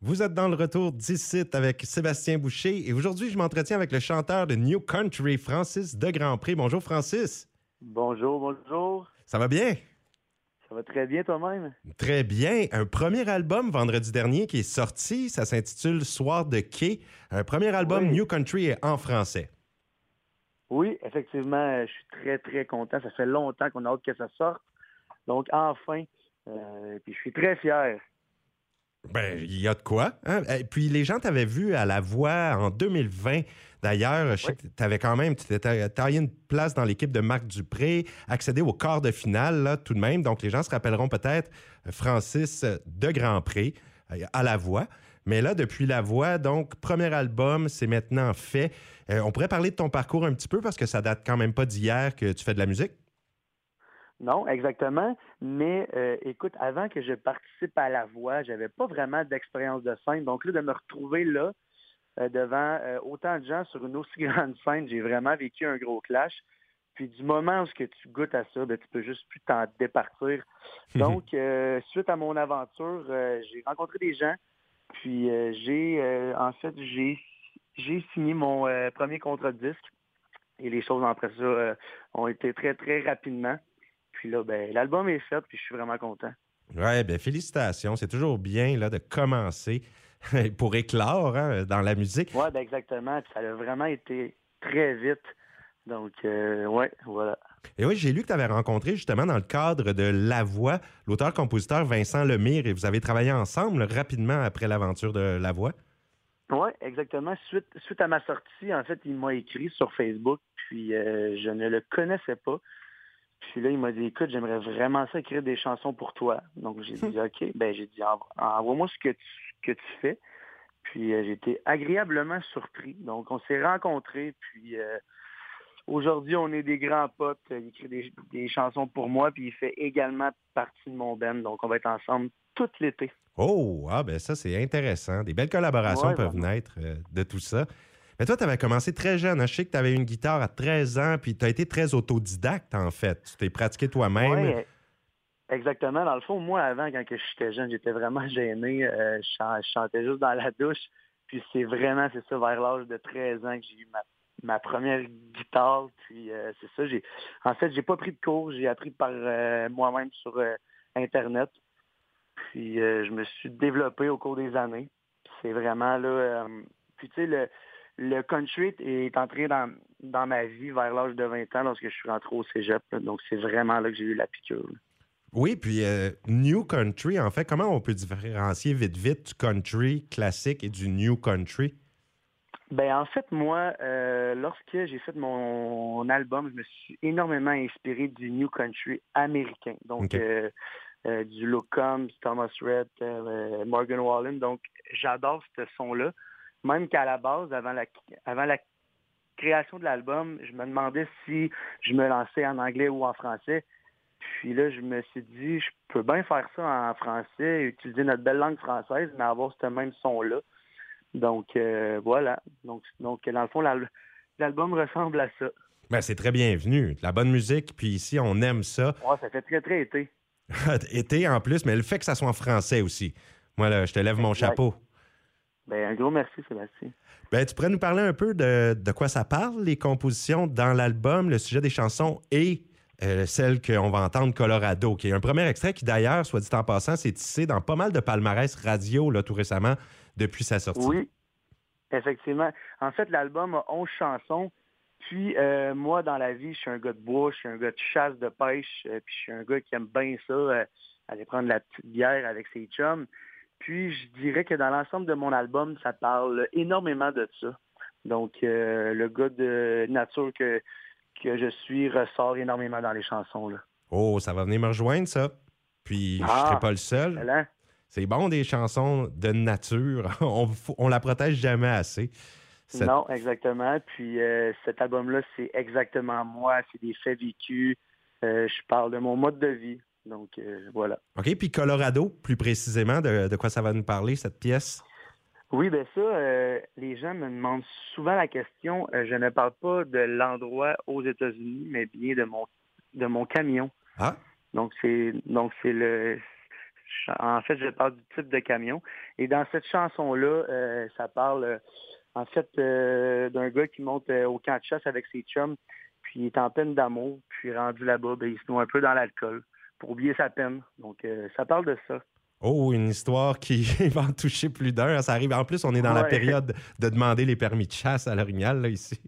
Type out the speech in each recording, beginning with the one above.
Vous êtes dans le retour d'ici avec Sébastien Boucher et aujourd'hui, je m'entretiens avec le chanteur de New Country, Francis de Grandpré. Bonjour, Francis. Bonjour, bonjour. Ça va bien? Ça va très bien toi-même? Très bien. Un premier album vendredi dernier qui est sorti, ça s'intitule Soir de quai. Un premier album Oui. New Country en français. Oui, effectivement, euh, je suis très, très content. Ça fait longtemps qu'on a hâte que ça sorte. Donc, enfin, euh, puis je suis très fier. Ben, il y a de quoi. hein? Et puis, les gens t'avaient vu à la voix en 2020. D'ailleurs, je sais que tu avais quand même tu taillé une place dans l'équipe de Marc Dupré, accédé au quart de finale, là, tout de même. Donc, les gens se rappelleront peut-être euh, Francis de Grandpré euh, à la voix. Mais là, depuis la voix, donc, premier album, c'est maintenant fait. Euh, on pourrait parler de ton parcours un petit peu parce que ça date quand même pas d'hier que tu fais de la musique. Non, exactement. Mais euh, écoute, avant que je participe à la voix, j'avais pas vraiment d'expérience de scène. Donc là, de me retrouver là, euh, devant euh, autant de gens sur une aussi grande scène, j'ai vraiment vécu un gros clash. Puis du moment où que tu goûtes à ça, ben, tu peux juste plus t'en départir. Donc, euh, suite à mon aventure, euh, j'ai rencontré des gens. Puis euh, j'ai, euh, en fait, j'ai, j'ai signé mon euh, premier contrat de disque. Et les choses après ça euh, ont été très, très rapidement. Puis là, ben, l'album est fait, puis je suis vraiment content. Ouais, ben félicitations. C'est toujours bien là, de commencer pour éclore hein, dans la musique. Oui, ben exactement. Puis ça a vraiment été très vite. Donc, euh, ouais, voilà. Et oui, j'ai lu que tu avais rencontré justement dans le cadre de La Voix l'auteur-compositeur Vincent Lemire et vous avez travaillé ensemble rapidement après l'aventure de La Voix. Oui, exactement. Suite, suite à ma sortie, en fait, il m'a écrit sur Facebook, puis euh, je ne le connaissais pas. Puis là, il m'a dit, écoute, j'aimerais vraiment ça écrire des chansons pour toi. Donc, j'ai dit, OK. Ben, j'ai dit, Envo- envoie-moi ce que tu, que tu fais. Puis, euh, j'ai été agréablement surpris. Donc, on s'est rencontrés, puis euh, aujourd'hui, on est des grands potes. Il écrit des, des chansons pour moi, puis il fait également partie de mon band. Donc, on va être ensemble tout l'été. Oh, ah ben ça, c'est intéressant. Des belles collaborations Ouais, peuvent vraiment. naître euh, de tout ça. Mais toi, tu avais commencé très jeune. hein. Je sais que tu avais une guitare à 13 ans, puis tu as été très autodidacte, en fait. Tu t'es pratiqué toi-même. Exactement. Dans le fond, moi, avant, quand j'étais jeune, j'étais vraiment gêné. Euh, je, chan- je chantais juste dans la douche. Puis c'est vraiment, c'est ça, vers l'âge de 13 ans que j'ai eu ma, première guitare. Puis euh, c'est ça, j'ai en fait, j'ai pas pris de cours, j'ai appris par euh, moi-même sur euh, Internet. Puis je me suis développé au cours des années. C'est vraiment là. puis tu sais, le, country est entré dans, dans ma vie vers l'âge de 20 ans lorsque je suis rentré au cégep. là. Donc c'est vraiment là que j'ai eu la piqûre. là. Oui, puis euh, New Country, en fait, comment on peut différencier vite, vite du country classique et du New Country? Ben en fait, moi, euh, lorsque j'ai fait mon album, je me suis énormément inspiré du New Country américain. Donc Ok. euh, euh, du Thomas Rhett, euh, Morgan Wallen. Donc j'adore ce son-là. Même qu'à la base, avant la avant la création de l'album, je me demandais si je me lançais en anglais ou en français. Puis là, je me suis dit, je peux bien faire ça en français, utiliser notre belle langue française, mais avoir ce même son-là. Donc euh, voilà. Donc, donc dans le fond, l'al- l'album ressemble à ça. Ben, c'est très bienvenu. De la bonne musique, puis ici, on aime ça. Ouais, ça fait très très été. Été en plus, mais le fait que ça soit en français aussi. Moi, là, je te lève mon chapeau. Ben un gros merci Sébastien. Ben, tu pourrais nous parler un peu de, de quoi ça parle, les compositions dans l'album, le sujet des chansons et euh, celle qu'on va entendre, Colorado, qui est un premier extrait qui, d'ailleurs, soit dit en passant, s'est tissé dans pas mal de palmarès radio là, tout récemment depuis sa sortie. Oui, effectivement. En fait, l'album a 11 chansons. Puis euh, moi, dans la vie, je suis un gars de bois, je suis un gars de chasse, de pêche, euh, puis je suis un gars qui aime bien ça, aller prendre la petite bière avec ses chums. Puis je dirais que dans l'ensemble de mon album, ça parle énormément de ça. Donc euh, le gars de nature que, que je suis ressort énormément dans les chansons. Là. Oh, ça va venir me rejoindre, ça. Puis, je Ah, serai pas le seul. Excellent. C'est bon, des chansons de nature. on, on la protège jamais assez. Cette- Non, exactement. Puis euh, cet album-là, c'est exactement moi. C'est des faits vécus. Euh, je parle de mon mode de vie. Donc euh, voilà. OK, puis Colorado, plus précisément, de, de quoi ça va nous parler, cette pièce? Oui, ben ça, euh, les gens me demandent souvent la question. Euh, je ne parle pas de l'endroit aux États-Unis, mais bien de mon de mon camion. Ah, Donc c'est donc c'est le en fait, je parle du type de camion. Et dans cette chanson-là, ça parle en fait d'un gars qui monte au camp de chasse avec ses chums, puis il est en peine d'amour, puis rendu là-bas, ben, il se noie un peu dans l'alcool pour oublier sa peine. Donc, ça parle de ça. Oh, une histoire qui va en toucher plus d'un. Ça arrive. En plus, on est dans la période de demander les permis de chasse à l'orignal, là, ici.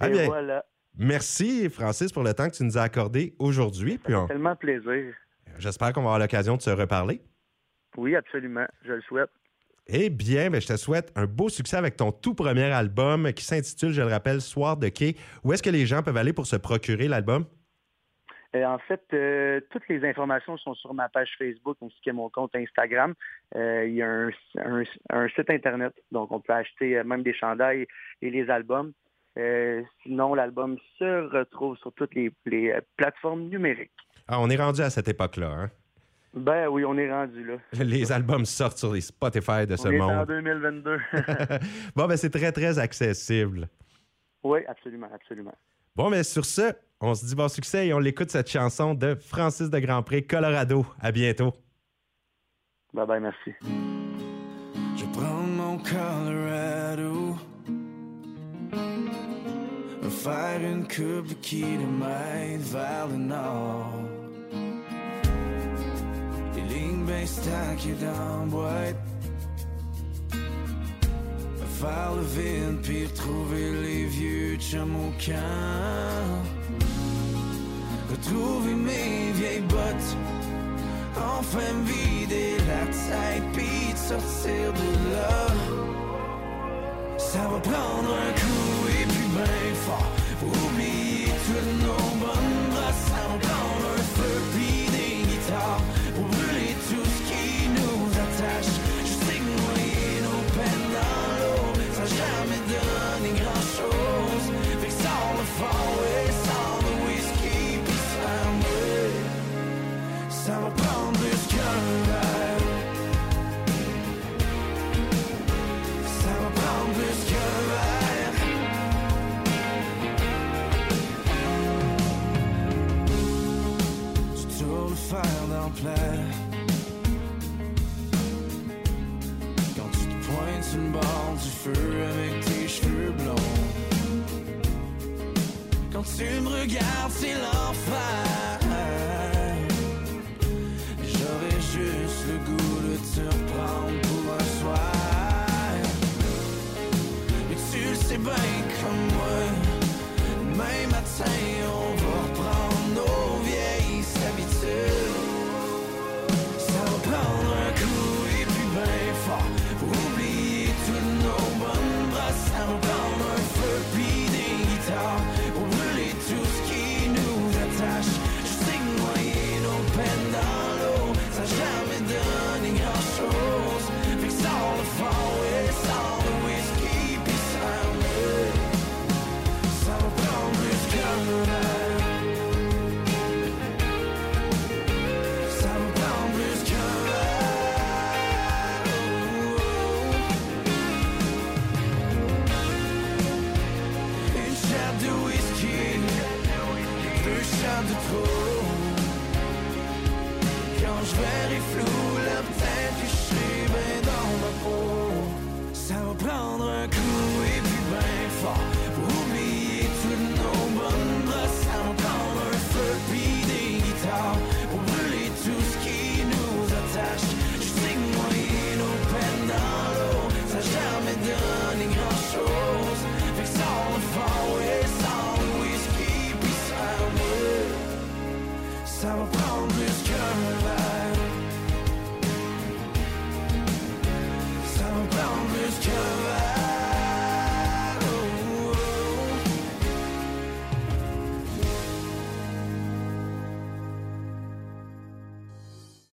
Ah, bien, voilà. Merci, Francis, pour le temps que tu nous as accordé aujourd'hui. Puis tellement plaisir. J'espère qu'on va avoir l'occasion de se reparler. Oui, absolument. Je le souhaite. Eh bien, ben, je te souhaite un beau succès avec ton tout premier album qui s'intitule, je le rappelle, Soir de quai. Où est-ce que les gens peuvent aller pour se procurer l'album? Euh, en fait, euh, toutes les informations sont sur ma page Facebook ainsi que mon compte Instagram. Euh, il y a un, site Internet, donc on peut acheter même des chandails et les albums. sinon, l'album se retrouve sur toutes les, plateformes numériques. Ah, on est rendu à cette époque-là, hein? Ben oui, on est rendu là. Les albums sortent sur les Spotify de ce on est monde. en 2022. bon, ben c'est très, très accessible. Oui, absolument, absolument. Bon, mais sur ce, on se dit bon succès et on l'écoute cette chanson de Francis de Grandpré, Colorado. À bientôt. Bye bye, merci. Je prends mon Colorado. Faire une coupe de kilomètres vers le nord. Les lignes bien stackées dans boîte faire le vide puis retrouver les vieux chums au camp. Retrouver mes vieilles bottes, enfin vider la tête puis sortir de là. Ça va prendre un coup et puis ben fort pour oublier toutes nos bonnes brasses. Ça va prendre un feu puis le fer dans plein. une barre du feu avec tes cheveux blonds. Quand tu me regardes, c'est l'enfer. guess I'm a boundaries